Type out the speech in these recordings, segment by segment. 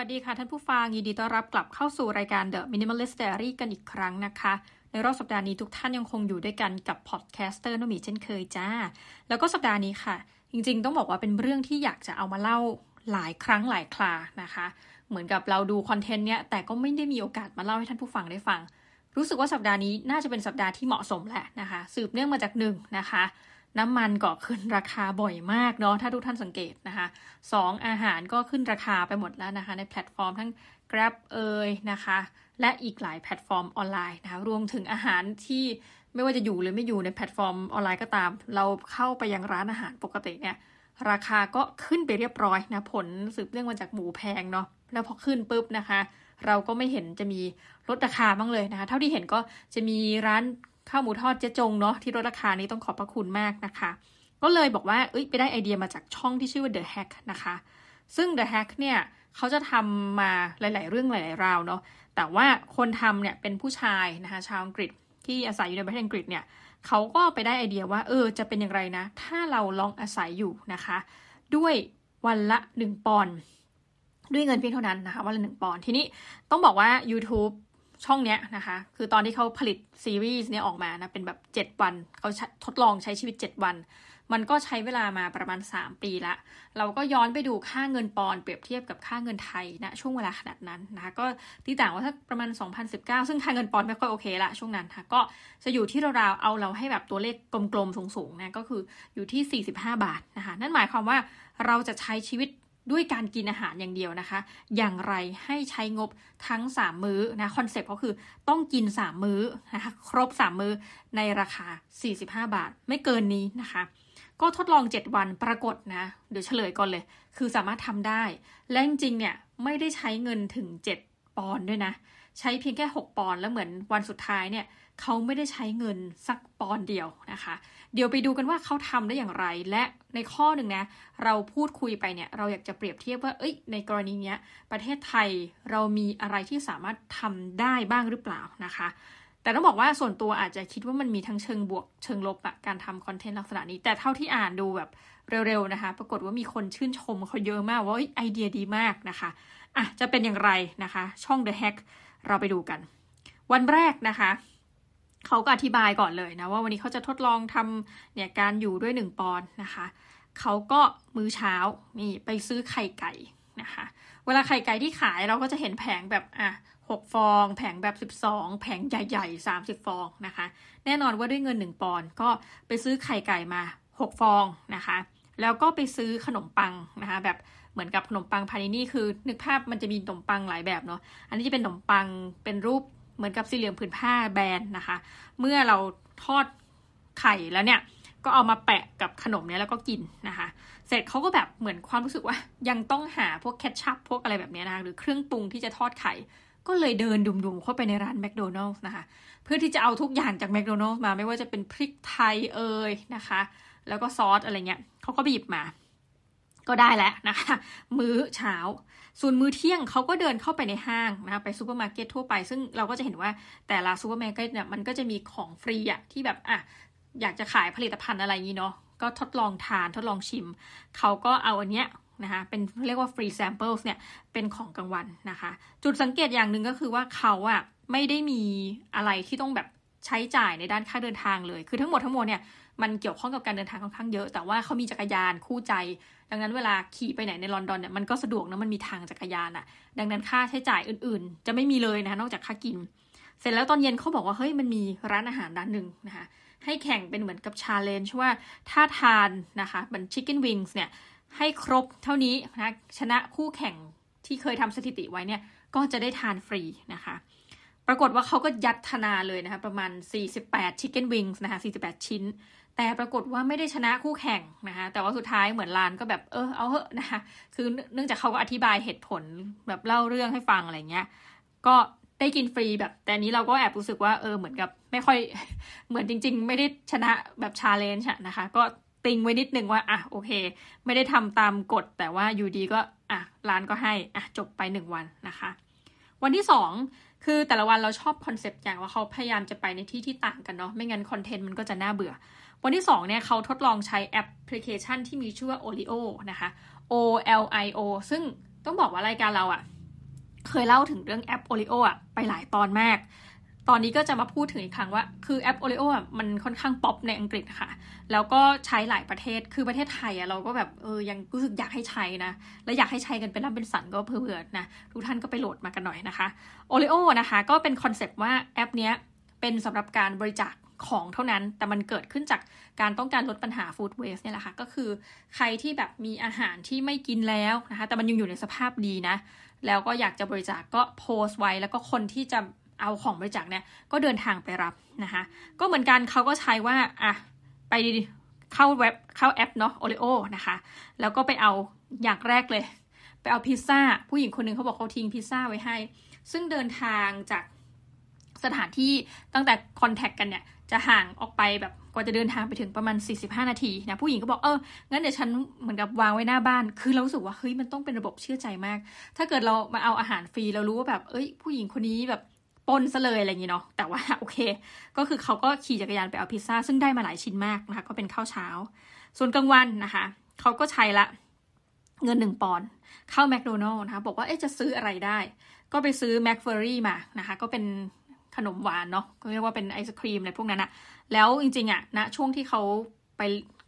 วัสดีค่ะท่านผู้ฟัง ยินดีต้อนรับกลับเข้าสู่รายการ The Minimalist's Diary กันอีกครั้งนะคะ ในรอบสัปดาห์นี้ทุกท่านยังคงอยู่ด้วยกันกับ podcaster นมีเช่นเคยจ้า แล้วก็สัปดาห์นี้ค่ะ จริงๆ ต้องบอกว่าเป็นเรื่องที่อยากจะเอามาเล่าหลายครั้งหลายครานะคะ เหมือนกับเราดู content เนี้ยแต่ก็ไม่ได้มีโอกาสมาเล่าให้ท่านผู้ฟังได้ฟัง รู้สึกว่าสัปดาห์นี้น่าจะเป็นสัปดาห์ที่เหมาะสมแหละนะคะ สืบเนื่องมาจากหนึ่งนะคะ น้ำมันก็ขึ้นราคาบ่อยมากเนาะถ้าทุกท่านสังเกตนะคะสองอาหารก็ขึ้นราคาไปหมดแล้วนะคะ ในแพลตฟอร์มทั้ง Grab เอยนะคะ และอีกหลายแพลตฟอร์มออนไลน์นะคะรวมถึงอาหารที่ไม่ว่าจะอยู่หรือไม่อยู่ในแพลตฟอร์มออนไลน์ก็ตาม เราเข้าไปยังร้านอาหารปกติเนี่ยราคาก็ขึ้นไปเรียบร้อยนะผลสืบเนื่องมาจากหมูแพงเนาะแล้วพอขึ้นปุ๊บนะคะ เราก็ไม่เห็นจะมีลดราคาบ้างเลยนะคะ เท่าที่เห็นก็จะมีร้าน ข้าวหมูทอดเจ๊จงเนาะที่ลดราคานี้ต้องขอบพระคุณมากนะคะ ก็เลยบอกว่าเอ้ยไปได้ไอเดียมาจากช่องที่ชื่อว่า The Hack นะคะ ซึ่ง The Hack เนี่ยเขาจะทำมาหลาย ๆ เรื่องหลาย ๆ ราวเนาะแต่ว่าคนทำเนี่ยเป็นผู้ชายนะคะชาวอังกฤษที่อาศัยอยู่ในประเทศอังกฤษเนี่ยเขาก็ไปได้ไอเดียว่าเออจะเป็นอย่างไรนะ ถ้าเราลองอาศัยอยู่นะคะ ด้วยวันละ 1 ปอนด์ด้วยเงินเพียงเท่านั้นนะคะวันละหนึ่งปอนด์ทีนี้ต้องบอกว่า YouTube ช่องเนี้ยนะคะ คือตอนที่เขาผลิตซีรีส์เนี้ยออกมานะ เป็นแบบ 7 วันเขาทดลองใช้ชีวิต 7 วัน มันก็ใช้เวลามาประมาณ 3 ปีละ เราก็ย้อนไปดูค่าเงินปอนเปรียบเทียบกับค่าเงินไทยนะช่วงเวลาขนาดนั้นนะคะก็ที่ต่างว่าถ้าประมาณ 2019 ซึ่งค่าเงินปอนไม่ค่อยโอเคละช่วงนั้นค่ะก็จะอยู่ที่ราวๆเอาเราให้แบบตัวเลขกลมๆสูงๆนะก็คืออยู่ที่ 45 บาทนะคะนั่นหมายความว่าเราจะใช้ชีวิต ด้วยการกินอาหารอย่างเดียวนะคะ อย่างไรให้ใช้งบทั้ง 3 มื้อนะคอนเซ็ปต์ก็คือต้องกิน 3 มื้อนะคะครบ 3 มื้อในราคา 45 บาท ไม่เกินนี้นะคะ ก็ทดลอง 7 วันปรากฏนะเดี๋ยวเฉลยก่อนเลย คือสามารถทำได้ และจริงๆเนี่ยไม่ได้ใช้เงินถึง 7 ปอนด์ด้วยนะ ใช้เพียงแค่ 6 ปอนด์แล้วเหมือนวันสุดท้ายเนี่ย เขาไม่ได้ใช้เงินสักปอนด์เดียวนะคะ เดี๋ยวไปดูกันว่าเขาทำได้อย่างไร และในข้อหนึ่งนะ เราพูดคุยไปเนี่ย เราอยากจะเปรียบเทียบว่า เอ้ย ในกรณีนี้ประเทศไทยเรามีอะไรที่สามารถทำได้บ้างหรือเปล่านะคะ แต่ต้องบอกว่าส่วนตัวอาจจะคิดว่ามันมีทั้งเชิงบวก เชิงลบอะการทำคอนเทนต์ลักษณะนี้ แต่เท่าที่อ่านดูแบบเร็วๆนะคะ ปรากฏว่ามีคนชื่นชมเขาเยอะมากว่าไอเดียดีมากนะคะ อะ จะเป็นอย่างไรนะคะ ช่อง The Hack เราไปดูกัน วันแรกนะคะ เขาก็อธิบายก่อนเลยนะว่าวันนี้เขาจะทดลองทำเนี่ยการอยู่ด้วย 1 ปอนด์นะคะ เขาก็มื้อเช้านี่ไปซื้อไข่ไก่นะคะ เวลาไข่ไก่ที่ขายเราก็จะเห็นแผงแบบอะหกฟอง แผงแบบ 12 แผงใหญ่ๆ 30 ฟองนะคะ แน่นอนว่าด้วยเงิน 1 ปอนด์ก็ไปซื้อไข่ไก่มา 6 ฟองนะคะ แล้วก็ไปซื้อขนมปังนะคะแบบเหมือนกับขนมปังพานินี่คือนึกภาพมันจะมีขนมปังหลายแบบเนาะอันนี้จะเป็นขนมปังเป็นรูป เหมือนกับสี่เหลี่ยมผืนผ้าแบนนะคะ เมื่อเราทอดไข่แล้วเนี่ยก็เอามาแปะกับขนมเนี้ยแล้วก็กินนะคะ เสร็จเขาก็แบบเหมือนความรู้สึกว่า ยังต้องหาพวกแคชชัพพวกอะไรแบบนี้นะคะหรือเครื่องปรุงที่จะทอดไข่ ก็เลยเดินดุมๆเข้าไปในร้านแมคโดนัลล์นะคะ เพื่อที่จะเอาทุกอย่างจากแมคโดนัลล์มาไม่ว่าจะเป็นพริกไทยเอ่ยนะคะ แล้วก็ซอสอะไรเงี้ยเขาก็บีบมา ก็ได้แล้วนะคะ มื้อเช้า ส่วนมื้อเที่ยงเขาก็เดินเข้าไปในห้างนะคะไปซูเปอร์มาร์เก็ตทั่วไป ซึ่งเราก็จะเห็นว่าแต่ละซูเปอร์มาร์เก็ตเนี่ยมันก็จะมีของฟรีอะที่แบบอะอยากจะขายผลิตภัณฑ์อะไรนี้เนาะก็ทดลองทานทดลองชิม เขาก็เอาอันเนี้ยนะคะเป็นเรียกว่า free sample เนี่ยเป็นของกลางวันนะคะ จุดสังเกตอย่างหนึ่งก็คือว่าเขาอะไม่ได้มีอะไรที่ต้องแบบใช้จ่ายในด้านค่าเดินทางเลย คือทั้งหมดทั้งมวลเนี่ย มันเกี่ยวข้องกับการเดินทางค่อนข้างเยอะ แต่ว่าเขามีจักรยานคู่ใจ ดังนั้นเวลาขี่ไปไหนในลอนดอนเนี่ยมันก็สะดวกนะมันมีทางจักรยานอะดังนั้นค่าใช้จ่ายอื่นๆ จะไม่มีเลยนะคะนอกจากค่ากิน เสร็จแล้วตอนเย็นเขาบอกว่าเฮ้ยมันมีร้านอาหารร้านหนึ่งนะคะให้แข่งเป็นเหมือนกับชาเลนจ์ว่าถ้าทานนะคะเหมือนชิคเก้นวิงส์เนี่ยให้ครบเท่านี้นะชนะคู่แข่งที่เคยทำสถิติไว้เนี่ยก็จะได้ทานฟรีนะคะปรากฏว่าเขาก็ยัดธนาเลยนะคะประมาณ 48 Chicken Wings นะคะ48 ชิ้น แต่ปรากฏว่าไม่ได้ชนะคู่แข่งนะคะแต่ว่าสุดท้ายเหมือนร้านก็แบบเออเอาเหอะนะคะคือเนื่องจากเขาก็อธิบายเหตุผลแบบเล่าเรื่องให้ฟังอะไรเงี้ยก็ได้กินฟรีแบบ แต่นี้เราก็แอบรู้สึกว่าเออเหมือนกับไม่ค่อยเหมือนจริง ๆ ไม่ได้ชนะแบบ challenge นะคะ ก็ติงไว้นิดนึงว่าอะโอเค ไม่ได้ทำตามกฎ แต่ว่าอยู่ดีก็อะร้านก็ให้อะจบไปหนึ่งวันนะคะ วันที่สองคือแต่ละวันเราชอบคอนเซปต์อย่างว่าเขาพยายามจะไปในที่ที่ต่างกันเนาะไม่งั้นคอนเทนต์มันก็จะน่าเบื่อ วันที่2เนี่ยเขาทดลองใช้แอปพลิเคชันที่มีชื่อว่า Olio นะคะ O L I O ซึ่งต้องบอกว่ารายการเราอะเคยเล่าถึงเรื่องแอป Olio อะไปหลายตอนมาก ตอนนี้ก็จะมาพูดถึงอีกครั้งว่า คือแอป Olio อะมันค่อนข้างป๊อปในอังกฤษค่ะ แล้วก็ใช้หลายประเทศ คือประเทศไทยอะเราก็แบบเออยังรู้สึกอยากให้ใช้นะ และอยากให้ใช้กันเป็นร่ำเป็นสันก็เผื่อๆนะ ทุกท่านก็ไปโหลดมากันหน่อยนะคะ Olio นะคะ ก็เป็นคอนเซปต์ว่าแอปเนี้ยเป็นสำหรับการบริจาค ของเท่านั้น แต่มันเกิดขึ้นจากการต้องการลดปัญหาฟู้ดเวสเนี่ยแหละค่ะ ก็คือใครที่แบบมีอาหารที่ไม่กินแล้วนะคะ แต่มันยังอยู่ในสภาพดีนะ แล้วก็อยากจะบริจาคกก็โพสต์ไว้ แล้วก็คนที่จะเอาของบริจาคเนี่ย ก็เดินทางไปรับนะคะ ก็เหมือนกันเขาก็ใช้ว่า อะ ไปเข้าเว็บ เข้าแอปเนาะ โอริโอนะคะ แล้วก็ไปเอาอย่างแรกเลย ไปเอาพิซซ่า ผู้หญิงคนหนึ่งเขาบอกเขาทิ้งพิซซ่าไว้ให้ ซึ่งเดินทางจาก สถานที่ตั้งแต่คอนแทคกันเนี่ยจะห่างออกไปแบบกว่าจะเดินทางไปถึงประมาณ 45 นาทีนะผู้หญิงก็บอกเอองั้นเดี๋ยวฉันเหมือนกับวางไว้หน้าบ้าน คือเราสึกว่าเฮ้ยมันต้องเป็นระบบเชื่อใจมาก ถ้าเกิดเรามาเอาอาหารฟรีเรารู้ว่าแบบเอ้ย ผู้หญิงคนนี้แบบปนซะเลยอะไรอย่างงี้เนาะแต่ว่าโอเค ก็คือเขาก็ขี่จักรยานไปเอาพิซซ่าซึ่งได้มาหลายชิ้นมากนะคะก็เป็นข้าวเช้า ส่วนกลางวันนะคะเขาก็ใช้ละเงินหนึ่งปอนด์เข้าแมคโดนัลล์นะคะบอกว่าเอ๊ะจะซื้ออะไรได้ ก็ไปซื้อ McFlurry มานะคะก็เป็น ขนมหวานเนาะก็เรียกว่าเป็นไอศครีมอะไรพวกนั้นอะแล้วจริงๆอะนะช่วงที่เขาไป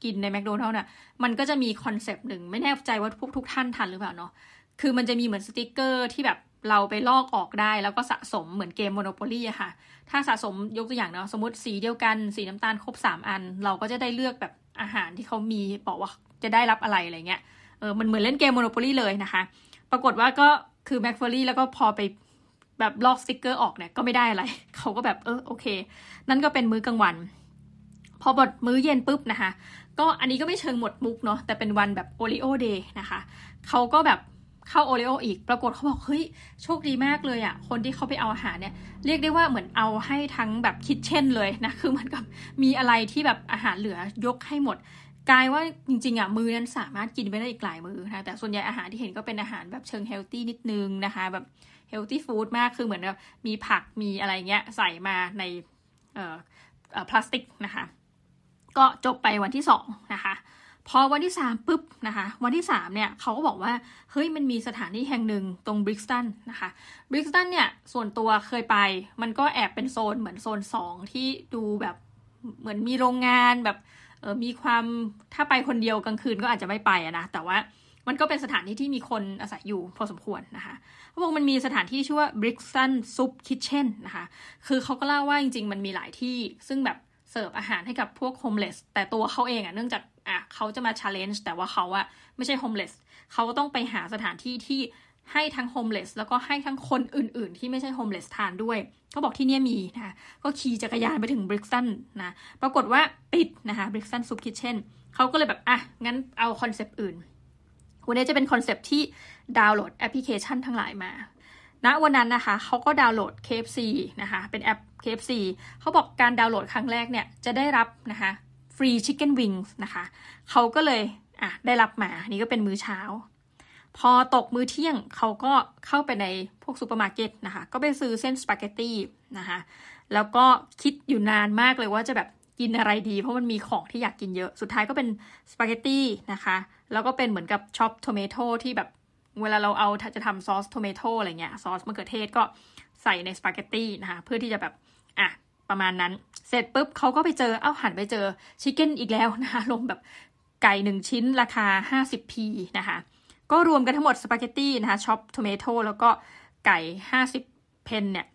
กินในแมคโดนัลล์น่ะมันก็จะมีคอนเซปต์หนึ่งไม่แน่ใจว่าพวกทุกท่านทันหรือเปล่าเนาะคือมันจะมีเหมือนสติกเกอร์ที่แบบเราไปลอกออกได้ แล้วก็สะสมเหมือนเกม Monopoly อะค่ะ ถ้าสะสมยกตัวอย่างเนาะสมมติสีเดียวกัน สีน้ำตาลครบ 3 อัน เราก็จะได้เลือกแบบอาหารที่เขามีบอกว่าจะได้รับอะไรอะไรเงี้ยเออมันเหมือนเล่นเกม Monopoly เลยนะคะ ปรากฏว่าก็คือ McFlurry แล้วก็พอไป แบบลอกสติกเกอร์ออกเนี่ยก็ไม่ได้อะไร เขาก็แบบเออโอเค นั่นก็เป็นมื้อกลางวัน พอตกมื้อเย็นปุ๊บนะคะ ก็อันนี้ก็ไม่เชิงหมดมุกเนาะแต่เป็นวันแบบ Olio day นะคะ เขาก็แบบเข้า Olio อีก ปรากฏเขาบอกเฮ้ยโชคดีมากเลยอะ่ะ คนที่เขาไปเอาอาหารเนี่ยเรียกได้ว่าเหมือนเอาให้ทั้งแบบ kitchen เลยนะ คือเหมือนกับมีอะไรที่แบบอาหารเหลือยกให้หมดกลายว่าจริงๆอะมือนั้นสามารถกินไปได้อีกหลายมือนะแต่ส่วนใหญ่อาหารที่เห็นก็เป็นอาหารแบบเชิงเฮลตี้นิดนึงนะคะ แบบ เฮลตี้ฟู้ดมากคือเหมือนแบบมีผักมีอะไรเงี้ยใส่มาในเอ่อพลาสติกนะคะ ก็จบไปวันที่สองนะคะพอวันที่สามปุ๊บนะคะวันที่สามเนี่ยเขาก็บอกว่าเฮ้ยมันมีสถานที่แห่งหนึ่งตรงบริกสตันนะคะบริกสตันเนี่ยส่วนตัวเคยไปมันก็แอบเป็นโซนเหมือนโซนสองที่ดูแบบเหมือนมีโรงงานแบบเออมีความถ้าไปคนเดียวกลางคืนก็อาจจะไม่ไปนะแต่ว่า มันก็เป็นสถานที่ที่มีคนอาศัยอยู่พอสมควรนะคะเขาบอกมันมีสถานที่ชื่อว่า Brixton Soup Kitchen นะคะ คือเขาก็เล่าว่าจริง ๆ มันมีหลายที่ซึ่งแบบเสิร์ฟอาหารให้กับพวก homeless แต่ตัวเขาเองอะ่ะเนื่องจากอะเขาจะมา challenge แต่ว่าเขาอะไม่ใช่ homeless เขาก็ต้องไปหาสถานที่ที่ให้ทั้ง homeless แล้วก็ให้ทั้งคนอื่น ๆ ที่ไม่ใช่ homeless ทานด้วย เขาบอกที่นี่มีนะคะก็ขี่จักรยานไปถึง Brixton นะ ปรากฏว่าปิดนะคะ Brixton Soup Kitchen เขาก็เลยแบบ อะ งั้นเอาคอนเซปต์อื่น วันนี้จะเป็นคอนเซปต์ที่ดาวน์โหลดแอปพลิเคชันทั้งหลายมาณวันนั้นนะคะเขาก็ดาวน์โหลด KFC นะคะ เป็นแอป KFC เขาบอกการดาวน์โหลดครั้งแรกเนี่ยจะได้รับนะคะ free chicken wings นะคะเขาก็เลยอะได้รับมา นี่ก็เป็นมื้อเช้า พอตกมื้อเที่ยงเขาก็เข้าไปในพวกซูเปอร์มาร์เก็ตนะคะ ก็ไปซื้อเส้นสปาเกตตีนะคะแล้วก็คิดอยู่นานมากเลยว่าจะแบบ กินอะไรดี เพราะมันมีของที่อยากกินเยอะ สุดท้ายก็เป็นสปาเกตตี้นะคะ แล้วก็เป็นเหมือนกับ chopped tomato ที่แบบเวลาเราเอาจะทำซอส tomato อะไรเงี้ยซอสมะเขือเทศก็ใส่ในสปาเกตตี้นะคะ เพื่อที่จะแบบอะประมาณนั้น เสร็จปุ๊บเขาก็ไปเจอเอ้าหันไปเจอ chicken อีกแล้วนะคะลงแบบไก่หนึ่งชิ้นราคา 50p นะคะ ก็รวมกันทั้งหมดสปาเกตตี้นะคะ chopped tomato แล้วก็ไก่ 50 pence เนี่ย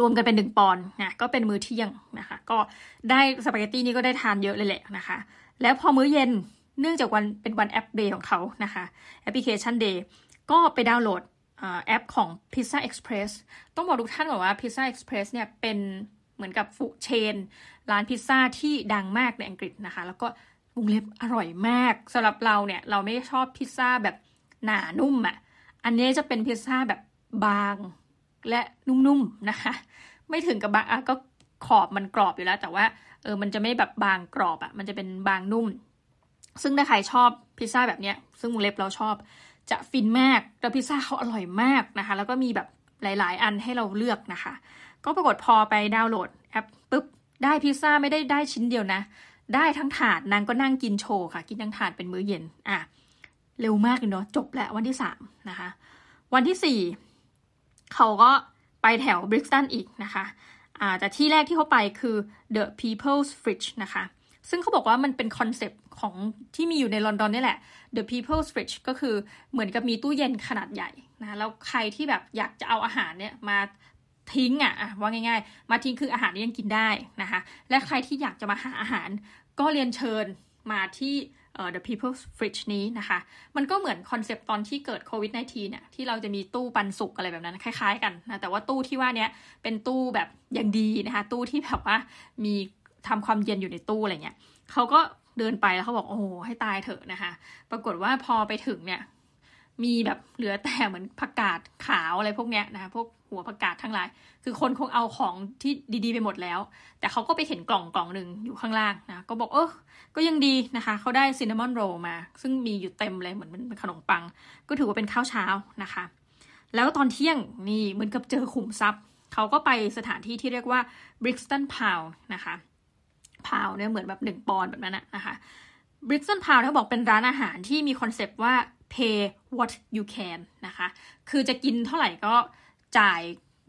รวมกันเป็นหนึ่งปอนด์นะก็เป็นมื้อเที่ยงนะคะ ก็ได้สปาเกตตี้นี้ก็ได้ทานเยอะเลยแหละนะคะ แล้วพอมื้อเย็นเนื่องจากวันเป็นวัน app day ของเขานะคะ application day ก็ไปดาวน์โหลดแอปของ Pizza Express ต้องบอกทุกท่านก่อนว่า Pizza Express เนี่ยเป็นเหมือนกับฟูเชน ร้านพิซซ่าที่ดังมากในอังกฤษนะคะ แล้วก็วงเล็บอร่อยมากสำหรับเราเนี่ย เราไม่ชอบพิซซ่าแบบหนานุ่มอะ่ะ อันนี้จะเป็นพิซซ่าแบบบาง และนุ่มๆนะคะ ไม่ถึงกับบางก็ขอบมันกรอบอยู่แล้ว แต่ว่าเออมันจะไม่แบบบางกรอบอะ่ะมันจะเป็นบางนุ่ม ซึ่งถ้าใครชอบพิซซ่าแบบเนี้ย ซึ่งวงเล็บเราชอบ จะฟินมากแล้วพิซซ่าเขาอร่อยมากนะคะ แล้วก็มีแบบหลาย ๆ อันให้เราเลือกนะคะ ก็ปรากฏพอไปดาวน์โหลดแอปปุ๊บได้พิซซ่าไม่ได้ได้ชิ้นเดียวนะ ได้ทั้งถาดนางก็นั่งกินโชว์ค่ะ กินทั้งถาดเป็นมื้อเย็นอะเร็วมากเลยเนาะจบแล้ววันที่สามนะคะ วันที่สี่ เขาก็ไปแถวบริกตันอีกนะคะอ่าแต่ที่แรกที่เขาไปคือ The People's Fridge นะคะ ซึ่งเขาบอกว่ามันเป็นคอนเซปต์ของที่มีอยู่ในลอนดอนนี่แหละ The People's Fridge ก็คือเหมือนกับมีตู้เย็นขนาดใหญ่นะแล้วใครที่แบบอยากจะเอาอาหารเนี่ยมาทิ้งอะว่าง่าย ๆ มาทิ้งคืออาหารนี้ยังกินได้นะคะ และใครที่อยากจะมาหาอาหารก็เรียนเชิญมาที่ The People's Fridge นี้นะคะ มันก็เหมือนคอนเซปต์ตอนที่เกิดโควิด -19 เนี่ยที่เราจะมีตู้ปันสุกอะไรแบบนั้นคล้ายๆกันนะแต่ว่าตู้ที่ว่านี้เป็นตู้แบบอย่างดีนะคะ ตู้ที่แบบว่ามีทำความเย็นอยู่ในตู้อะไรเงี้ยเขาก็เดินไปแล้วเขาบอกโอ้ให้ตายเถอะนะคะ ปรากฏว่าพอไปถึงเนี่ย มีแบบเหลือแต่เหมือนผักกาดขาวอะไรพวกเนี้ยนะคะพวกหัวผักกาดทั้งหลาย คือคนคงเอาของที่ดีๆไปหมดแล้ว แต่เขาก็ไปเห็นกล่องกล่องหนึ่งอยู่ข้างล่างนะก็บอกเออก็ยังดีนะคะเขาได้ซินนามอนโรลมา ซึ่งมีอยู่เต็มเลยเหมือนเป็นขนมปัง ก็ถือว่าเป็นข้าวเช้านะคะ แล้วตอนเที่ยงนี่เหมือนกับเจอขุมทรัพย์เขาก็ไปสถานที่ที่เรียกว่า Brixton p o w นะคะพาวเนี่ยเหมือนแบบหนึ่งปอนด์แบบนั้นนะคะ Brixton Pound เขาบอกเป็นร้านอาหารที่มีคอนเซปต์ว่า pay what you can นะคะ คือจะกินเท่าไหร่ก็จ่าย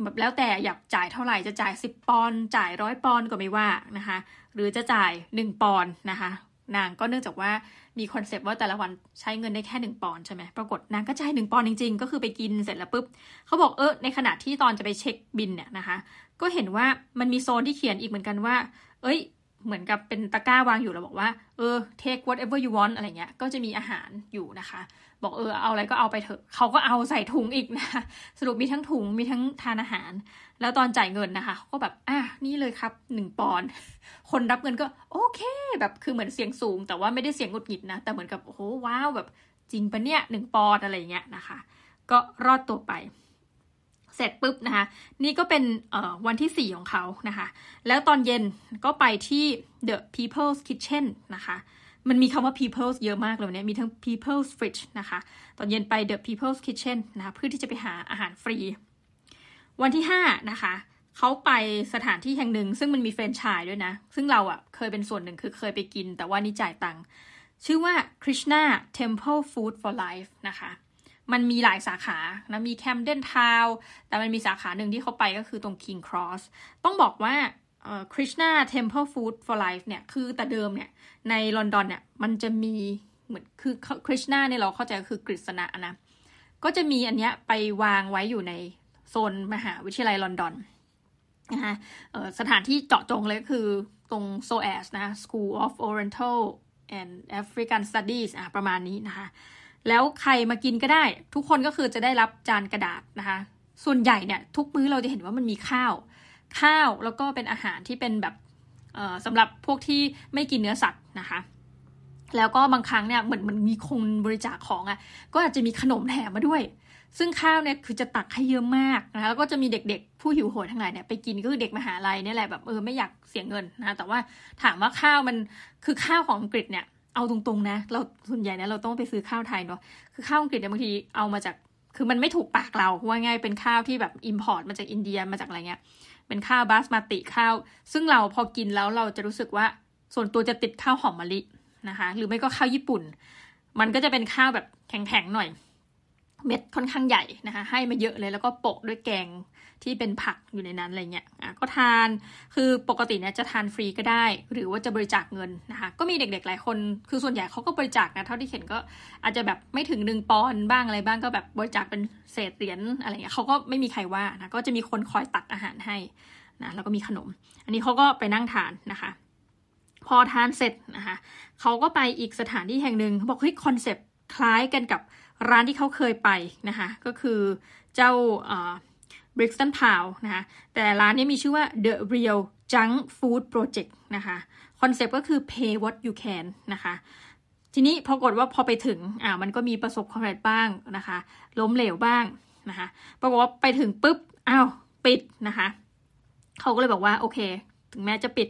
แบบแล้วแต่อยากจ่ายเท่าไหร่จะจ่าย 10 ปอนด์จ่ายร้อยปอนด์ก็ไม่ว่านะคะ หรือจะจ่าย 1 ปอนด์นะคะ นางก็เนื่องจากว่ามีคอนเซปต์ว่าแต่ละวันใช้เงินได้แค่ 1 ปอนด์ใช่ไหมปรากฏนางก็จ่าย1ปอนด์จริง ๆ ก็คือไปกินเสร็จแล้วปุ๊บเขาบอกเออในขณะที่ตอนจะไปเช็คบิลเนี่ยนะคะ ก็เห็นว่ามันมีโซนที่เขียนอีกเหมือนกันว่า เอ้ย เหมือนกับเป็นตะกร้าวางอยู่แล้วบอกว่าเออ take whatever you want อะไรเงี้ย ก็จะมีอาหารอยู่นะคะ บอกเออเอาอะไรก็เอาไปเถอะ เขาก็เอาใส่ถุงอีกนะ สรุปมีทั้งถุงมีทั้งทานอาหาร แล้วตอนจ่ายเงินนะคะเขาก็แบบอะนี่เลยครับหนึ่งปอนด์คนรับเงินก็โอเค แบบคือเหมือนเสียงสูง แต่ว่าไม่ได้เสียงหงุดหงิดนะ แต่เหมือนกับโอ้โหว้าวแบบจริงปะเนี่ยหนึ่งปอนด์อะไรเงี้ยนะคะ ก็รอดตัวไป เสร็จปุ๊บนะคะ นี่ก็เป็นวันที่ 4 ของเขานะคะ แล้วตอนเย็นก็ไปที่ The People's Kitchen นะคะ มันมีคำว่า People's เยอะมากเลยเนี่ยมีทั้ง People's Fridge นะคะ ตอนเย็นไป The People's Kitchen นะคะเพื่อที่จะไปหาอาหารฟรี วันที่ 5 นะคะเขาไปสถานที่แห่งหนึ่ง ซึ่งมันมีแฟรนไชส์ด้วยนะ ซึ่งเราอะ่ะเคยเป็นส่วนหนึ่งคือเคยไปกิน แต่ว่านี่จ่ายตังค์ชื่อว่า Krishna Temple Food for Life นะคะ มันมีหลายสาขานะมี Camden Town แต่มันมีสาขาหนึ่งที่เขาไปก็คือตรง King Cross ต้องบอกว่าคริชนาเทมเพลฟู้ด for life เนี่ยคือแต่เดิมเนี่ยในลอนดอนเนี่ยมันจะมีเหมือนคือ Krishna เนี่ยเราเข้าใจคือกฤษณะนะ ก็จะมีอันเนี้ยไปวางไว้อยู่ในโซนมหาวิทยาลัยลอนดอนนะคะสถานที่เจาะจงเลยคือตรง SOAS นะ School of Oriental and African Studies อะประมาณนี้นะคะ แล้วใครมากินก็ได้ ทุกคนก็คือจะได้รับจานกระดาษนะคะ ส่วนใหญ่เนี่ยทุกมื้อเราจะเห็นว่ามันมีข้าว ข้าวแล้วก็เป็นอาหารที่เป็นแบบสำหรับพวกที่ไม่กินเนื้อสัตว์นะคะ แล้วก็บางครั้งเนี่ยเหมือนมันมีคนบริจาคของอะ่ะ ก็อาจจะมีขนมแถมมาด้วย ซึ่งข้าวเนี่ยคือจะตักให้เยอะมากนะคะแล้วก็จะมีเด็กๆ ผู้หิวโหยทั้งหลายเนี่ยไปกินก็คือเด็กมหาลัยเนี่ยแหละแบบเออไม่อยากเสียเงินนะ แต่ว่าถามว่าข้าวมันคือข้าวของอังกฤษเนี่ย เอาตรงๆนะ เราส่วนใหญ่เนี่ยเราต้องไปซื้อข้าวไทยเนาะคือข้าวอังกฤษเนี่ยบางทีเอามาจากคือมันไม่ถูกปากเราว่าง่ายเป็นข้าวที่แบบ import มาจากอินเดียมาจากอะไรเงี้ยเป็นข้าว basmati ข้าว ซึ่งเราพอกินแล้วเราจะรู้สึกว่าส่วนตัวจะติดข้าวหอมมะลินะคะ หรือไม่ก็ข้าวญี่ปุ่น มันก็จะเป็นข้าวแบบแข็งๆหน่อย เม็ดค่อนข้างใหญ่นะคะ ให้มาเยอะเลยแล้วก็โปะด้วยแกง ที่เป็นผักอยู่ในนั้นอะไรเงี้ยอะก็ทานคือปกติเนี่ยจะทานฟรีก็ได้ หรือว่าจะบริจาคเงินนะคะก็มีเด็กๆหลายคนคือส่วนใหญ่เขาก็บริจาคนะเท่าที่เห็นก็อาจจะแบบไม่ถึงหนึ่งปอนบ้างอะไรบ้างก็แบบบริจาคเป็นเศษเหรียญอะไรเงี้ยเขาก็ไม่มีใครว่านะก็จะมีคนคอยตักอาหารให้นะแล้วก็มีขนม อันนี้เขาก็ไปนั่งทานนะคะพอทานเสร็จนะคะเขาก็ไปอีกสถานที่แห่งหนึ่งเขาบอกเฮ้ยคอนเซปต์คล้ายกันกับร้านที่เขาเคยไปนะคะก็คือเจ้า Brixton Pound นะคะแต่ร้านนี้มีชื่อว่า The Real Junk Food Project นะคะคอนเซปต์ก็คือ pay what you can นะคะทีนี้พอกดว่าพอไปถึงอ่ามันก็มีประสบความสำเร็จบ้างนะคะล้มเหลวบ้างนะคะปรากฏว่าไปถึงปุ๊บอ้าวปิดนะคะเขาก็เลยบอกว่าโอเค ถึงแม้จะปิด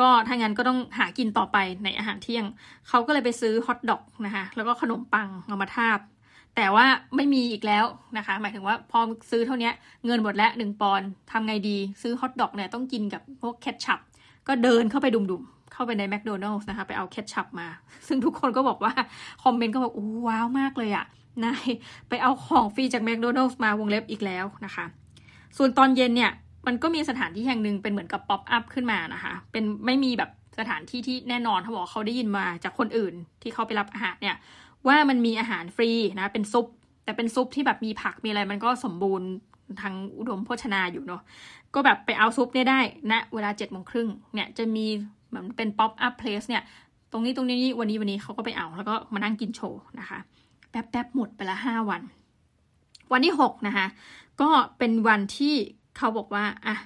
ก็ถ้างั้นก็ต้องหากินต่อไปในอาหารเที่ยง เขาก็เลยไปซื้อฮอทดอกนะคะแล้วก็ขนมปังเอามาทาบ แต่ว่าไม่มีอีกแล้วนะคะ หมายถึงว่าพอซื้อเท่านี้เงินหมดแล้วหนึ่งปอนทำไงดีซื้อฮอทดอกเนี่ยต้องกินกับพวกแคทชัพก็เดินเข้าไปดุมๆ เข้าไปในแมคโดนัลส์นะคะ ไปเอาเคทชัพมา ซึ่งทุกคนก็บอกว่า คอมเมนต์ก็บอกอ้ว้าวมากเลยอะนายไปเอาของฟรีจากแมคโดนัลส์มาวงเล็บอีกแล้วนะคะ ส่วนตอนเย็นเนี่ยมันก็มีสถานที่แห่งหนึ่งเป็นเหมือนกับ pop-up ขึ้นมานะคะ เป็นไม่มีแบบสถานที่ที่แน่นอนเขาบอกเขาได้ยินมาจากคนอื่นที่เขาไปรับอาหารเนี่ย ว่ามันมีอาหารฟรีนะเป็นซุป แต่เป็นซุปที่แบบมีผักมีอะไรมันก็สมบูรณ์ทางอุดมโภชนาอยู่เนาะก็แบบไปเอาซุปเนี่ยได้นะเวลาเจ็ดโมงครึ่งเนี่ยจะมีเหมือนเป็น pop-up place เนี่ย ตรงนี้ตรงนี้วันนี้วันนี้เขาก็ไปเอาแล้วก็มานั่งกินโชว์นะคะ แป๊บแป๊บหมดไปละห้าวัน วันที่หกนะคะก็เป็นวันที่เขาบอกว่าอะ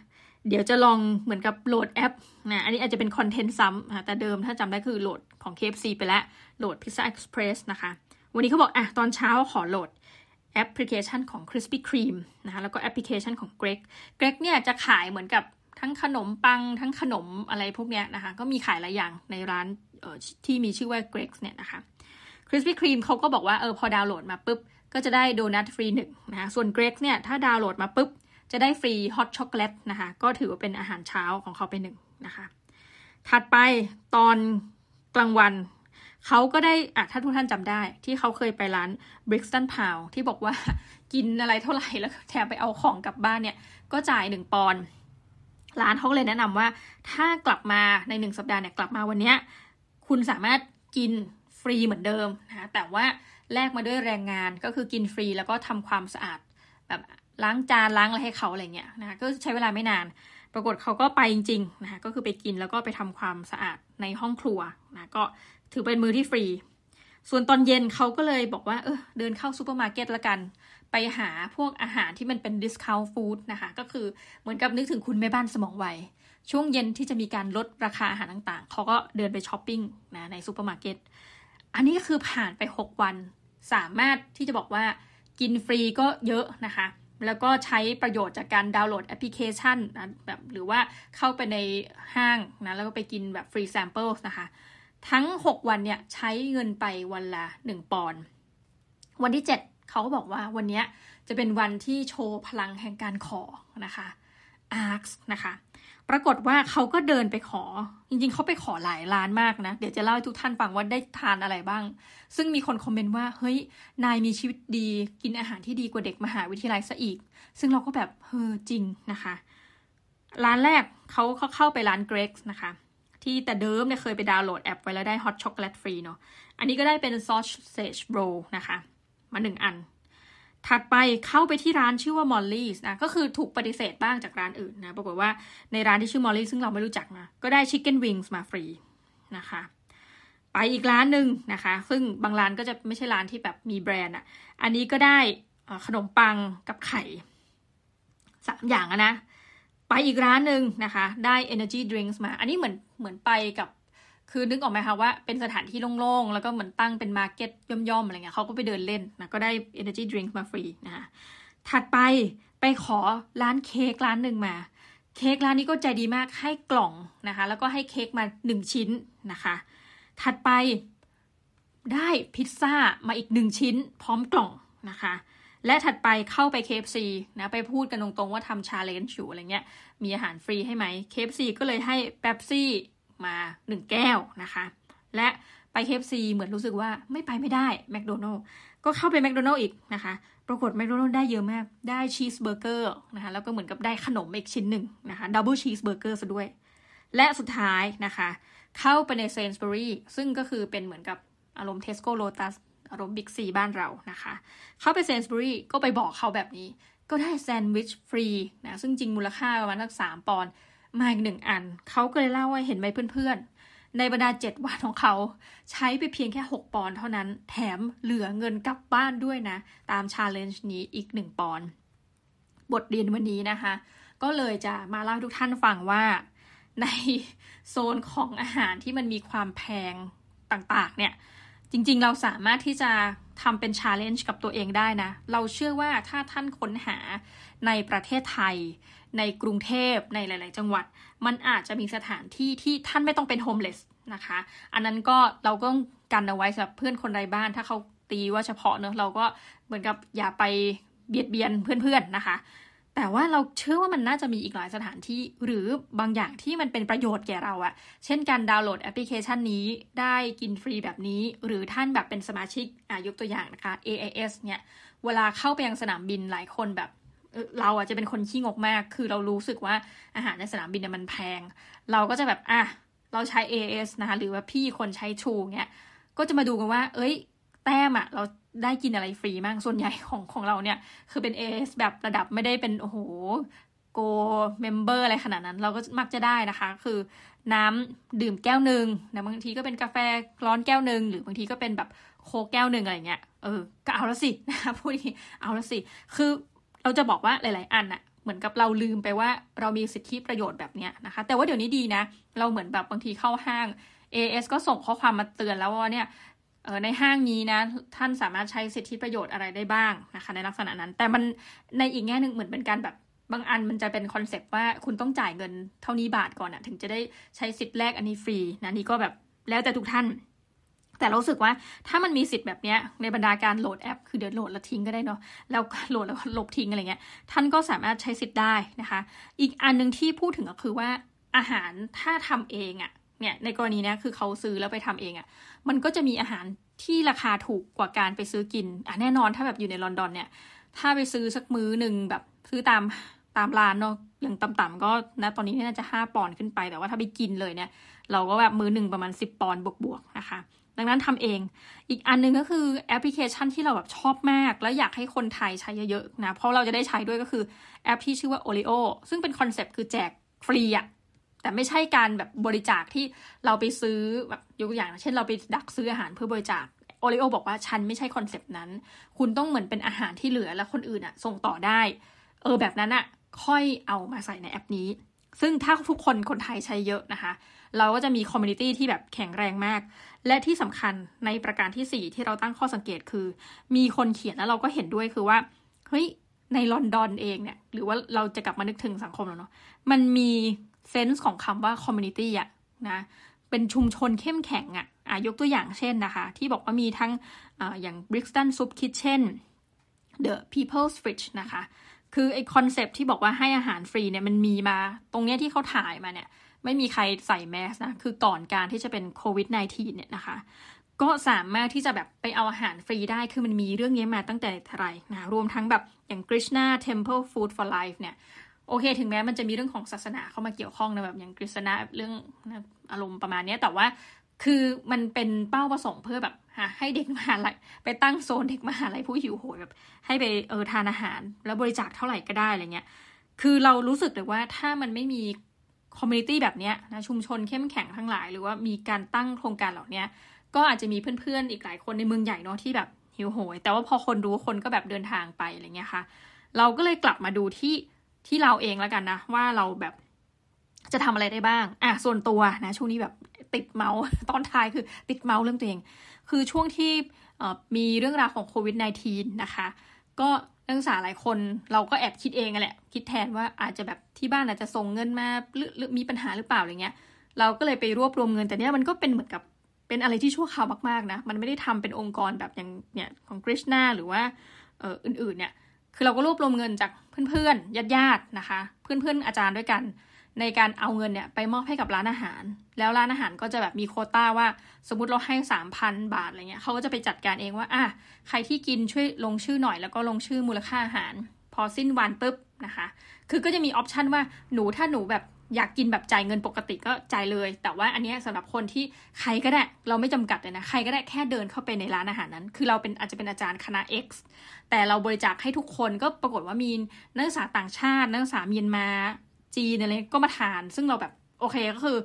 เดี๋ยวจะลองเหมือนกับโหลดแอปนะอันนี้อาจจะเป็นคอนเทนต์ซ้ำแต่เดิมถ้าจำได้คือโหลด ของ KFC ไปแล้วโหลด Pizza Express นะคะ วันนี้เขาบอกอะตอนเช้าขอโหลดแอปพลิเคชันของ Krispy Kreme นะคะแล้วก็แอปพลิเคชันของ Greggs Greg เนี่ยจะขายเหมือนกับทั้งขนมปังทั้งขนมอะไรพวกเนี้ยนะคะ ก็มีขายหลายอย่างในร้านที่มีชื่อว่า Greg เนี่ยนะคะ Krispy Kreme เขาก็บอกว่าเออพอดาวน์โหลดมาปุ๊บ ก็จะได้โดนัทฟรีหนึ่งนะคะส่วน Greg เนี่ยถ้าดาวน์โหลดมาปุ๊บ จะได้ฟรีฮอตช็อกโกแลตนะคะ ก็ถือว่าเป็นอาหารเช้าของเขาไปหนึ่งนะคะ ถัดไปตอน กลางวันเขาก็ได้อะถ้าทุกท่านจำได้ ที่เขาเคยไปร้าน Brixton Pound ที่บอกว่ากินอะไรเท่าไหร่แล้วแถมไปเอาของกลับบ้านเนี่ย ก็จ่ายหนึ่งปอนร้านเขาเลยแนะนำว่า ถ้ากลับมาในหนึ่งสัปดาห์เนี่ยกลับมาวันเนี้ยคุณสามารถกินฟรีเหมือนเดิมนะแต่ว่าแลกมาด้วยแรงงานก็คือกินฟรีแล้วก็ทำความสะอาดแบบล้างจานล้างอะไรให้เขาอะไรเงี้ยนะคะก็ใช้เวลาไม่นาน ปรากฏเขาก็ไปจริงๆนะคะก็คือไปกินแล้วก็ไปทำความสะอาดในห้องครัวนะก็ถือเป็นมือที่ฟรี ส่วนตอนเย็นเขาก็เลยบอกว่าเออเดินเข้าซูเปอร์มาร์เก็ตละกัน ไปหาพวกอาหารที่มันเป็น discount food นะคะก็คือเหมือนกับนึกถึงคุณแม่บ้านสมองไวช่วงเย็นที่จะมีการลดราคาอาหารต่างๆ เขาก็เดินไปช้อปปิ้งนะในซูเปอร์มาร์เก็ต อันนี้ก็คือผ่านไป 6 วัน สามารถที่จะบอกว่ากินฟรีก็เยอะนะคะ แล้วก็ใช้ประโยชน์จากการดาวน์โหลดแอปพลิเคชันนะแบบหรือว่าเข้าไปในห้างนะแล้วก็ไปกินแบบ free sample นะคะ ทั้ง 6 วันเนี่ยใช้เงินไปวันละ 1 ปอนด์วันที่ 7 เขาก็บอกว่าวันนี้จะเป็นวันที่โชว์พลังแห่งการขอนะคะ a s k นะคะ ปรากฏว่าเขาก็เดินไปขอ จริงๆ เขาไปขอหลายร้านมากนะ เดี๋ยวจะเล่าให้ทุกท่านฟังว่าได้ทานอะไรบ้าง ซึ่งมีคนคอมเมนต์ว่า เฮ้ย นายมีชีวิตดี กินอาหารที่ดีกว่าเด็กมหาวิทยาลัยซะอีก ซึ่งเราก็แบบเฮ้อจริงนะคะ ร้านแรกเขาเขาเข้าไปร้าน Greggs นะคะ ที่แต่เดิมเนี่ยเคยไปดาวน์โหลดแอปไว้แล้วได้ hot chocolate ฟรีเนาะ อันนี้ก็ได้เป็น sausage roll นะคะ มาหนึ่งอัน ถัดไปเข้าไปที่ร้านชื่อว่า Morley's นะก็คือถูกปฏิเสธบ้างจากร้านอื่นนะปรากฏว่าในร้านที่ชื่อ Morley's ซึ่งเราไม่รู้จักนะก็ได้ chicken wings มาฟรีนะคะไปอีกร้านหนึ่งนะคะ ซึ่งบางร้านก็จะไม่ใช่ร้านที่แบบมีแบรนด์อะ อันนี้ก็ได้ขนมปังกับไข่สามอย่างนะ ไปอีกร้านหนึ่งนะคะ ได้ energy drinks มา อันนี้เหมือนเหมือนไปกับ คือนึกออกไหมคะว่าเป็นสถานที่โล่งๆ แล้วก็เหมือนตั้งเป็นมาร์เก็ตย่อมๆ อะไรเงี้ยเขาก็ไปเดินเล่นนะก็ได้ energy drink มาฟรีนะคะถัดไปไปขอร้านเค้กร้านหนึ่งมา เค้กร้านนี้ก็ใจดีมากให้กล่องนะคะ แล้วก็ให้เค้กมาหนึ่งชิ้นนะคะ ถัดไปได้พิซซ่ามาอีกหนึ่งชิ้นพร้อมกล่องนะคะและถัดไปเข้าไป KFC นะไปพูดกันตรงๆว่าทำ challenge อยู่อะไรเงี้ย มีอาหารฟรีให้ไหม KFC ก็เลยให้เป๊ปซี่ มาหนึ่งแก้วนะคะ และไป KFC เหมือนรู้สึกว่าไม่ไปไม่ได้แมคโดนัลล์ก็เข้าไปแมคโดนัลล์อีกนะคะ ปรากฏแมคโดนัลล์ได้เยอะมากได้ cheeseburger นะคะแล้วก็เหมือนกับได้ขนมอีกชิ้นหนึ่งนะคะ double cheeseburger ซะด้วย และสุดท้ายนะคะ เข้าไปใน Sainsbury's ซึ่งก็คือเป็นเหมือนกับอารมณ์เทสโก้โลตัสอารมณ์บิ๊กซีบ้านเรานะคะ เข้าไป Sainsbury's ก็ไปบอกเขาแบบนี้ ก็ได้แซนด์วิชฟรีนะซึ่งจริงมูลค่าประมาณสักสามปอนด์ มาอีกหนึ่งอัน เขาก็เลยเล่าว่าเห็นไหมเพื่อนๆ ในบรรดาเจ็ดวันของเขา ใช้ไปเพียงแค่ 6 ปอนด์เท่านั้น แถมเหลือเงินกลับบ้านด้วยนะ ตาม challenge นี้อีก 1 ปอนด์บทเรียนวันนี้นะคะ ก็เลยจะมาเล่าทุกท่านฟังว่า ในโซนของอาหารที่มันมีความแพงต่างๆ เนี่ย จริงๆเราสามารถที่จะทำเป็น challenge กับตัวเองได้นะ เราเชื่อว่าถ้าท่านค้นหา ในประเทศไทย ในกรุงเทพในหลาย ๆ จังหวัด มันอาจจะมีสถานที่ที่ท่านไม่ต้องเป็น homeless นะคะ อันนั้นก็เราก็กันเอาไว้สำหรับเพื่อนคนไร้บ้านถ้าเขาตีว่าเฉพาะเนอะเราก็เหมือนกับอย่าไปเบียดเบียนเพื่อน ๆ นะคะ แต่ว่าเราเชื่อว่ามันน่าจะมีอีกหลายสถานที่ หรือบางอย่างที่มันเป็นประโยชน์แก่เราอะเช่นการดาวน์โหลดแอปพลิเคชันนี้ได้กินฟรีแบบนี้ หรือท่านแบบเป็นสมาชิกอะยกตัวอย่างนะคะ AIS เนี่ย เวลาเข้าไปยังสนามบินหลายคนแบบ เราอะจะเป็นคนขี้งกมาก คือเรารู้สึกว่าอาหารในสนามบินเนี่ยมันแพง เราก็จะแบบอะเราใช้ AIS นะคะหรือว่าบางคนใช้ True เนี่ยก็จะมาดูกันว่า เอ้ย แต้มอะเราได้กินอะไรฟรีมากส่วนใหญ่ของของเราเนี่ย คือเป็น AS แบบระดับไม่ได้เป็น โอ้โห gold member อะไรขนาดนั้น เราก็มักจะได้นะคะ คือน้ำดื่มแก้วหนึ่งนะบางทีก็เป็นกาแฟร้อนแก้วหนึ่งหรือบางทีก็เป็นแบบโค้กแก้วหนึ่งอะไรเงี้ยเออก็เอาแล้วสินะคะพูดอย่างนี้เอาแล้วสิ คือ เราจะบอกว่าหลาย ๆ อันอะเหมือนกับเราลืมไปว่าเรามีสิทธิประโยชน์แบบเนี้ยนะคะ แต่ว่าเดี๋ยวนี้ดีนะ เราเหมือนแบบบางทีเข้าห้าง AIS ก็ส่งข้อความมาเตือนแล้วว่าเนี่ยในห้างนี้นะ ท่านสามารถใช้สิทธิประโยชน์อะไรได้บ้างนะคะ ในลักษณะนั้น แต่มันในอีกแง่หนึ่งเหมือนเป็นการแบบบางอันมันจะเป็น concept ว่าคุณต้องจ่ายเงินเท่านี้บาทก่อนอะถึงจะได้ใช้สิทธิ์แลกอันนี้ฟรีนะนี่ก็แบบแล้วแต่ทุกท่าน แต่เราสึกว่าถ้ามันมีสิทธิ์แบบนี้ในบรรดาการโหลดแอป คือเดี๋ยวโหลดแล้วทิ้งก็ได้เนาะแล้วโหลดแล้วลบทิ้งอะไรเงี้ยท่านก็สามารถใช้สิทธิ์ได้นะคะ อีกอันหนึ่งที่พูดถึงก็คือว่าอาหารถ้าทำเองอะเนี่ยในกรณีนี้คือเขาซื้อแล้วไปทำเองอะ่ะมันก็จะมีอาหารที่ราคาถูกกว่าการไปซื้อกินอะแน่นอนถ้าแบบอยู่ในลอนดอนเนี่ย ถ้าไปซื้อสักมื้อหนึ่งแบบซื้อตามตามร้านเนาะอย่างต่ำๆก็นะตอนนี้น่าจะห้าปอนด์ขึ้นไป แต่ว่าถ้าไปกินเลยเนี่ย เราก็แบบมื้อหนึ่งประมาณสิบปอนด์บวกๆนะคะ ดังนั้นทำเอง อีกอันนึงก็คือแอปพลิเคชันที่เราแบบชอบมาก แล้วอยากให้คนไทยใช้เยอะๆนะ เพราะเราจะได้ใช้ด้วยก็คือแอปที่ชื่อว่า Olio ซึ่งเป็น concept คือแจกฟรีอะแต่ไม่ใช่การแบบบริจาคที่เราไปซื้อแบบยกอย่างเช่นเราไปดักซื้ออาหารเพื่อบริจาค Olio บอกว่าฉันไม่ใช่ concept นั้น คุณต้องเหมือนเป็นอาหารที่เหลือแล้วคนอื่นอะส่งต่อได้ เออแบบนั้นอะค่อยเอามาใส่ในแอปนี้ ซึ่งถ้าทุกคนคนไทยใช้เยอะนะคะ เราก็จะมี community ที่แบบแข็งแรงมาก และที่สำคัญในประการที่ 4 ที่เราตั้งข้อสังเกตคือ มีคนเขียนแล้วเราก็เห็นด้วยคือว่าเฮ้ยในลอนดอนเองเนี่ย หรือว่าเราจะกลับมานึกถึงสังคมแล้วเนาะมันมี sense ของคำว่า community อะนะเป็นชุมชนเข้มแข็งอะอะยกตัวอย่างเช่นนะคะ ที่บอกว่ามีทั้งออย่าง Brixton Soup Kitchen The People's Fridge นะคะ คือไอ้ concept ที่บอกว่าให้อาหารฟรีเนี่ยมันมีมาตรงเนี้ยที่เขาถ่ายมาเนี่ย ไม่มีใครใส่แมสนะ คือก่อนการที่จะเป็นโควิด -19 เนี่ยนะคะ ก็สามารถที่จะแบบไปเอาอาหารฟรีได้ คือมันมีเรื่องนี้มาตั้งแต่ไทยนะ รวมทั้งแบบอย่าง Krishna Temple Food for Life เนี่ย โอเค ถึงแม้มันจะมีเรื่องของศาสนาเข้ามาเกี่ยวข้องนะแบบอย่างกฤษณะเรื่องอารมณ์ประมาณนี้แต่ว่าคือมันเป็นเป้าประสงค์เพื่อแบบให้เด็กมหาลัยไปตั้งโซนเด็กมหาลัยผู้หิวโหยแบบ ให้ไปเออทานอาหาร แล้วบริจาคเท่าไหร่ก็ได้อะไรเงี้ย คือเรารู้สึกเลยว่าถ้ามันไม่มี community แบบนี้นะชุมชนเข้มแข็งทั้งหลาย หรือว่ามีการตั้งโครงการเหล่านี้ก็อาจจะมีเพื่อนๆอีกหลายคนในเมืองใหญ่เนาะที่แบบหิวโหย แต่ว่าพอคนรู้คนก็แบบเดินทางไปอะไรเงี้ยค่ะ เราก็เลยกลับมาดูที่ที่เราเองแล้วกันนะ ว่าเราแบบจะทำอะไรได้บ้าง อะส่วนตัวนะ ช่วงนี้แบบติดเม้าท์ตอนท้ายคือติดเม้าท์เรื่องตัวเอง คือช่วงที่มีเรื่องราวของโควิด -19 นะคะ ก็ นักศึกษาหลายคนเราก็แอบคิดเองแหละ คิดแทนว่าอาจจะแบบที่บ้านอาจจะส่งเงินมาหรือมีปัญหาหรือเปล่าอะไรเงี้ย เราก็เลยไปรวบรวมเงินแต่เนี้ยมันก็เป็นเหมือนกับเป็นอะไรที่ชั่วคราวมากๆนะ มันไม่ได้ทำเป็นองค์กรแบบอย่างเนี่ยของกริชนาหรือว่าเอออื่นๆเนี่ย คือเราก็รวบรวมเงินจากเพื่อนๆญาติๆนะคะ เพื่อนๆอาจารย์ด้วยกัน ในการเอาเงินเนี่ยไปมอบให้กับร้านอาหาร แล้วร้านอาหารก็จะแบบมีโคต้าว่า สมมติเราให้สามพันบาทอะไรเงี้ยเขาก็จะไปจัดการเองว่าอะใครที่กินช่วยลงชื่อหน่อยแล้วก็ลงชื่อมูลค่าอาหาร พอสิ้นวันปุ๊บนะคะ คือก็จะมีออปชันว่าหนูถ้าหนูแบบอยากกินแบบจ่ายเงินปกติก็จ่ายเลย แต่ว่าอันนี้สำหรับคนที่ใครก็ได้เราไม่จำกัดเลยนะ ใครก็ได้แค่เดินเข้าไปในร้านอาหารนั้น คือเราเป็นอาจจะเป็นอาจารย์คณะ X แต่เราบริจาคให้ทุกคนก็ปรากฏว่ามีนักศึกษาต่างชาติ นักศึกษาเมียนมา จีนอะไรก็มาทาน ซึ่งเราแบบโอเคก็คือ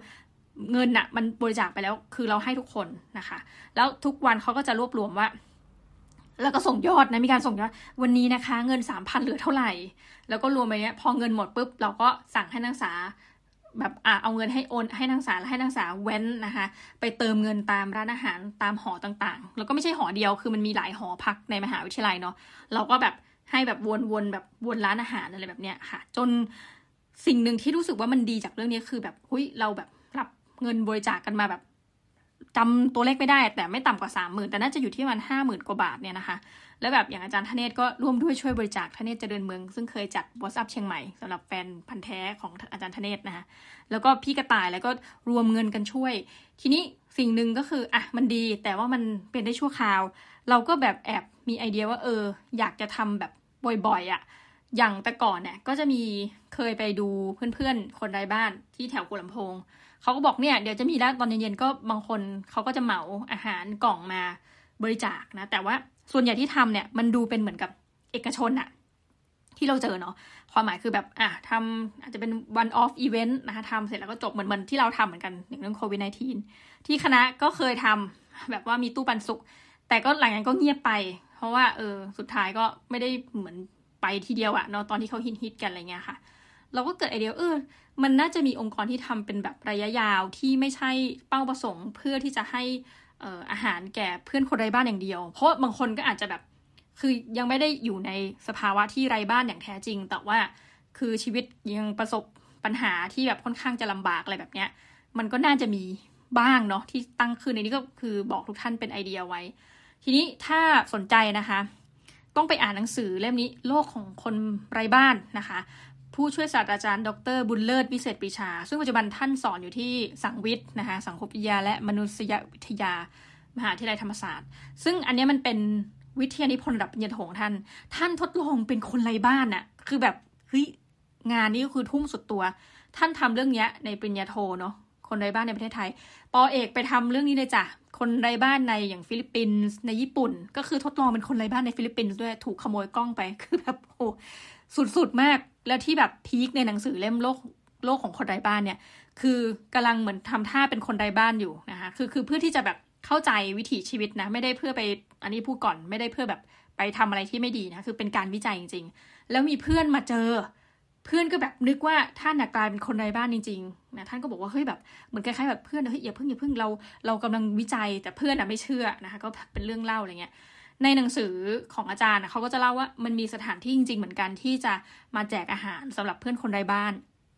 เงินอะมันบริจาคไปแล้วคือเราให้ทุกคนนะคะ แล้วทุกวันเขาก็จะรวบรวมว่า แล้วก็ส่งยอดนะมีการส่งยอดวันนี้นะคะ เงินสามพันเหลือเท่าไหร่ แล้วก็รวมไปเนี้ยพอเงินหมดปุ๊บเราก็สั่งให้นักศึกษาแบบอ่าเอาเงินให้โอนให้นักศึกษาและให้นักศึกษาเว้นนะคะ ไปเติมเงินตามร้านอาหารตามหอต่างๆ แล้วก็ไม่ใช่หอเดียวคือมันมีหลายหอพักในมหาวิทยาลัยเนาะเราก็แบบให้แบบวนๆแบบวนร้านอาหารอะไรแบบเนี้ยค่ะ จน สิ่งหนึ่งที่รู้สึกว่ามันดีจากเรื่องนี้คือแบบหุ้ยเราแบบรับเงินบริจาคกันมาแบบจำตัวเลขไม่ได้ แต่ไม่ต่ำกว่าสามหมื่นแต่น่าจะอยู่ที่ประมาณห้าหมื่นกว่าบาทเนี่ยนะคะ แล้วแบบอย่างอาจารย์ธเนศก็ร่วมด้วยช่วยบริจาคธเนศเจริญเมือง ซึ่งเคยจัด What's up เชียงใหม่สำหรับแฟนพันธ์แท้ของอาจารย์ธเนศนะคะแล้วก็พี่กระต่ายแล้วก็รวมเงินกันช่วย ทีนี้สิ่งหนึ่งก็คืออะมันดี แต่ว่ามันเป็นได้ชั่วคราว เราก็แบบแอบมีไอเดียว่าเออ อยากจะทำแบบบ่อยๆอะ่ะ อย่างแต่ก่อนเนี่ยก็จะมีเคยไปดูเพื่อนๆ คนไร้บ้านที่แถวกุลำโพงเขาก็บอกเนี่ยเดี๋ยวจะมีแล้วตอนเย็นๆก็บางคนเขาก็จะเหมาอาหารกล่องมาบริจาคนะ แต่ว่าส่วนใหญ่ที่ทำเนี่ยมันดูเป็นเหมือนกับเอกชนอะที่เราเจอเนาะความหมายคือแบบอะทำอาจจะเป็น one off event นะคะทำเสร็จแล้วก็จบเหมือนเหมือนที่เราทำเหมือนกันอย่างเรื่องโควิด -19 ที่คณะก็เคยทำแบบว่ามีตู้ปันสุกแต่ก็หลังจากนั้นก็เงียบไป เพราะว่าเออสุดท้ายก็ไม่ได้เหมือน ไปทีเดียวอะเนาะตอนที่เขาฮิตฮิตกันอะไรเงี้ยค่ะ เราก็เกิดไอเดียเออมันน่าจะมีองค์กรที่ทำเป็นแบบระยะยาวที่ไม่ใช่เป้าประสงค์ เพื่อที่จะให้อาหารแก่เพื่อนคนไร้บ้านอย่างเดียว เพราะบางคนก็อาจจะแบบคือยังไม่ได้อยู่ในสภาวะที่ไร้บ้านอย่างแท้จริง แต่ว่าคือชีวิตยังประสบปัญหาที่แบบค่อนข้างจะลำบากอะไรแบบเนี้ย มันก็น่าจะมีบ้างเนาะที่ตั้งขึ้นในนี้ก็คือบอกทุกท่านเป็นไอเดียไว้ ทีนี้ถ้าสนใจนะคะ ต้องไปอ่านหนังสือเล่มนี้โลกของคนไร้บ้านนะคะ ผู้ช่วยศาสตราจารย์ ดร บุญเลิศวิเศษปีชา ซึ่งปัจจุบันท่านสอนอยู่ที่สังวิทย์นะคะสังคมวิทยาและมนุษยวิทยา มหาวิทยาลัยธรรมศาสตร์ ซึ่งอันนี้มันเป็นวิทยานิพนธ์ระดับปริญญาโทของท่าน ท่านทดลองเป็นคนไร้บ้านน่ะคือแบบเฮ้ยงานนี้ก็คือทุ่มสุดตัว ท่านทำเรื่องนี้ในปริญญาโทเนาะ คนไร้บ้านในประเทศไทย ป.เอกไปทำเรื่องนี้เลยจ้ะ คนไร้บ้านในอย่างฟิลิปปินส์ในญี่ปุ่น ก็คือทดลองเป็นคนไร้บ้านในฟิลิปปินส์ด้วยถูกขโมยกล้องไปคือแบบโอ้สุดๆมากแล้วที่แบบ peak ในหนังสือเล่มโลกโลกของคนไร้บ้านเนี่ย คือกำลังเหมือนทำท่าเป็นคนไร้บ้านอยู่นะคะคือคือเพื่อที่จะแบบเข้าใจวิถีชีวิตนะ ไม่ได้เพื่อไปอันนี้พูดก่อนไม่ได้เพื่อแบบไปทำอะไรที่ไม่ดีนะ คือเป็นการวิจัยจริง ๆ แล้วมีเพื่อนมาเจอ เพื่อนก็แบบนึกว่าท่านกลายเป็นคนไร้บ้านจริงๆนะท่านก็บอกว่าเฮ้ยแบบเหมือนคล้ายๆแบบเพื่อนเฮ้ยอย่าเพิ่งอย่าเพิ่งเราเรากำลังวิจัยแต่เพื่อนอะไม่เชื่อนะคะก็เป็นเรื่องเล่าอะไรเงี้ยในหนังสือของอาจารย์เขาก็จะเล่าว่ามันมีสถานที่จริง ๆ เหมือนกันที่จะมาแจกอาหารสำหรับเพื่อนคนไร้บ้าน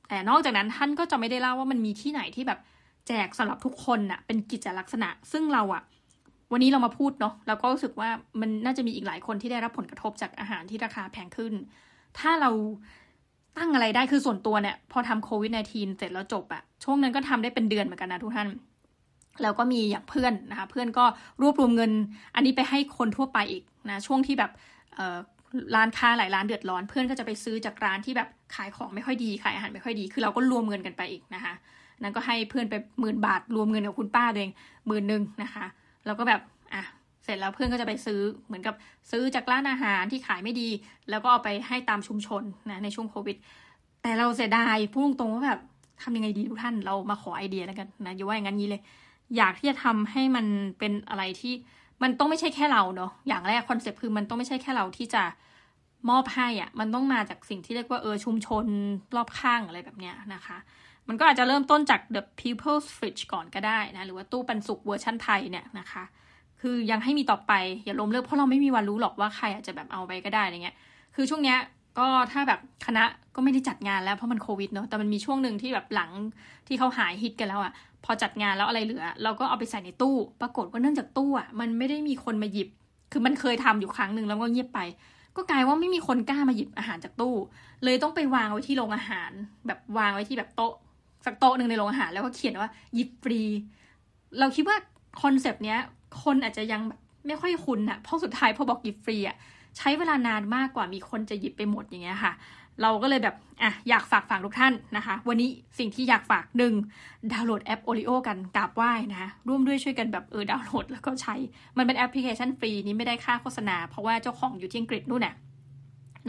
แต่นอกจากนั้นท่านก็จะไม่ได้เล่าว่ามันมีที่ไหนที่แบบแจกสำหรับทุกคนน่ะเป็นกิจลักษณะ ซึ่งเราอะวันนี้เรามาพูดเนาะเราก็รู้สึกว่ามันน่าจะมีอีกหลายคนที่ได้รับผลกระทบจากอาหารที่ราคาแพงขึ้น ถ้าเรา ตั้งอะไรได้คือส่วนตัวเนี่ยพอทำโควิด -19 เสร็จแล้วจบอะช่วงนั้นก็ทำได้เป็นเดือนเหมือนกันนะทุกท่าน แล้วก็มีอย่างเพื่อนนะคะเพื่อนก็รวบรวมเงิน อันนี้ไปให้คนทั่วไปอีกนะช่วงที่แบบร้านค้าหลายร้านเดือดร้อนเพื่อนก็จะไปซื้อจากร้านที่แบบขายของไม่ค่อยดีขายอาหารไม่ค่อยดีคือเราก็รวมเงินกันไปอีกนะคะนั้นก็ให้เพื่อนไปหมื่นบาทรวมเงินกับคุณป้าตัวเองหมื่นหนึ่งนะคะ แล้วก็แบบ เสร็จแล้วเพื่อนก็จะไปซื้อเหมือนกับซื้อจากร้านอาหารที่ขายไม่ดี แล้วก็เอาไปให้ตามชุมชนนะในช่วงโควิด แต่เราเสียดายพูดตรงๆว่าแบบทำยังไงดีทุกท่านเรามาขอไอเดียแล้วกันนะอย่าว่าอย่างนั้นนี้เลย อยากที่จะทำให้มันเป็นอะไรที่มันต้องไม่ใช่แค่เราเนาะอย่างแรกคอนเซ็ปต์คือมันต้องไม่ใช่แค่เราที่จะมอบให้อะ่ะมันต้องมาจากสิ่งที่เรียกว่าเออชุมชนรอบข้างอะไรแบบเนี้ยนะคะ มันก็อาจจะเริ่มต้นจาก the people's fridge ก่อนก็ได้นะ หรือว่าตู้ปันสุกเวอร์ชั่นไทยเนี่ยนะคะ คือยังให้มีต่อไปอย่าล้มเลิกเพราะเราไม่มีวันรู้หรอกว่าใครอาจจะแบบเอาไปก็ได้อะไรเงี้ย คือช่วงเนี้ยก็ถ้าแบบคณะก็ไม่ได้จัดงานแล้วเพราะมันโควิดเนาะแต่มันมีช่วงหนึ่งที่แบบหลังที่เขาหายฮิตกันแล้วอะพอจัดงานแล้วอะไรเหลือ เราก็เอาไปใส่ในตู้ ปรากฏว่าเนื่องจากตู้อะมันไม่ได้มีคนมาหยิบ คือมันเคยทำอยู่ครั้งหนึ่งแล้วก็เงียบไป ก็กลายว่าไม่มีคนกล้ามาหยิบอาหารจากตู้ เลยต้องไปวางไว้ที่โรงอาหาร แบบวางไว้ที่แบบโต๊ะสักโต๊ะหนึ่งในโรงอาหารแล้วก็เขียนว่าหยิบฟรี เราคิดว่าคอนเซปต์เนี้ย คนอาจจะยังแบบไม่ค่อยคุ้นอะเพราะสุดท้ายพอบอกหยิบฟรีอะใช้เวลานานมากกว่ามีคนจะหยิบไปหมดอย่างเงี้ยค่ะ เราก็เลยแบบอะอยากฝากฝากทุกท่านนะคะ วันนี้สิ่งที่อยากฝากหนึ่งดาวน์โหลดแอปโอริโอกันกราบไหว้นะร่วมด้วยช่วยกันแบบเออดาวน์โหลดแล้วก็ใช้ มันเป็นแอปพลิเคชันฟรีนี้ไม่ได้ค่าโฆษณา เพราะว่าเจ้าของอยู่ที่อังกฤษนู่นน่ะ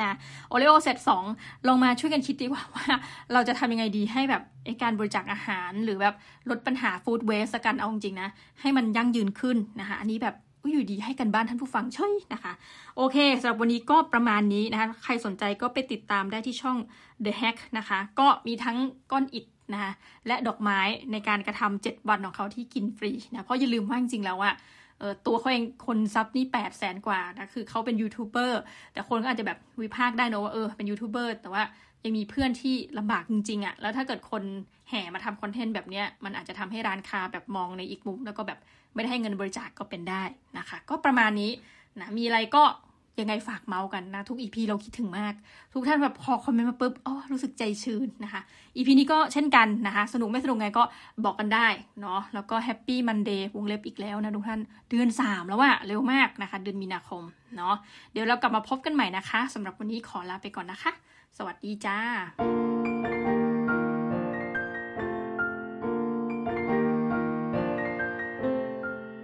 นะโอริโอเซตสองลงมาช่วยกันคิดดีกว่าว่า เราจะทำยังไงดีให้แบบไอการบริจาคอาหารหรือแบบลดปัญหาฟู้ดเวสกันเอาจริงนะ ให้มันยั่งยืนขึ้นนะคะอันนี้แบบอยู่ดีให้กันบ้านท่านผู้ฟังเฉยนะคะ โอเคสำหรับวันนี้ก็ประมาณนี้นะคะ ใครสนใจก็ไปติดตามได้ที่ช่อง The Hack นะคะ ก็มีทั้งก้อนอิฐนะคะและดอกไม้ในการกระทำเจ็ดวันของเขาที่กินฟรีนะ เพราะอย่าลืมว่าจริงๆแล้วอะ เออตัวเขาเองคน sub นี่แปดแสนกว่านะคือเขาเป็นยูทูบเบอร์แต่คนก็อาจจะแบบวิพากษ์ได้นะว่าเออเป็นยูทูบเบอร์แต่ว่ายังมีเพื่อนที่ลำบากจริงๆอะ่ะแล้วถ้าเกิดคนแห่มาทำ content แบบเนี้ยมันอาจจะทำให้ร้านค้าแบบมองในอีกมุม แล้วก็แบบไม่ได้ให้เงินบริจาคก็เป็นได้นะคะ ก็ประมาณนี้นะมีอะไรก็ ยังไงฝากเม้าท์กันนะ ทุก EP เราคิดถึงมาก ทุกท่านแบบพอ comment มาปุ๊บอ๋อรู้สึกใจชื้นนะคะEP นี้ก็เช่นกันนะคะ สนุกไม่สนุกไงก็บอกกันได้เนาะแล้วก็ Happy Monday วงเล็บอีกแล้วนะทุกท่านเดือน 3 แล้วอะเร็วมากนะคะ เดือนมีนาคมเนาะเดี๋ยวเรากลับมาพบกันใหม่นะคะสำหรับวันนี้ขอลาไปก่อนนะคะ สวัสดีจ้า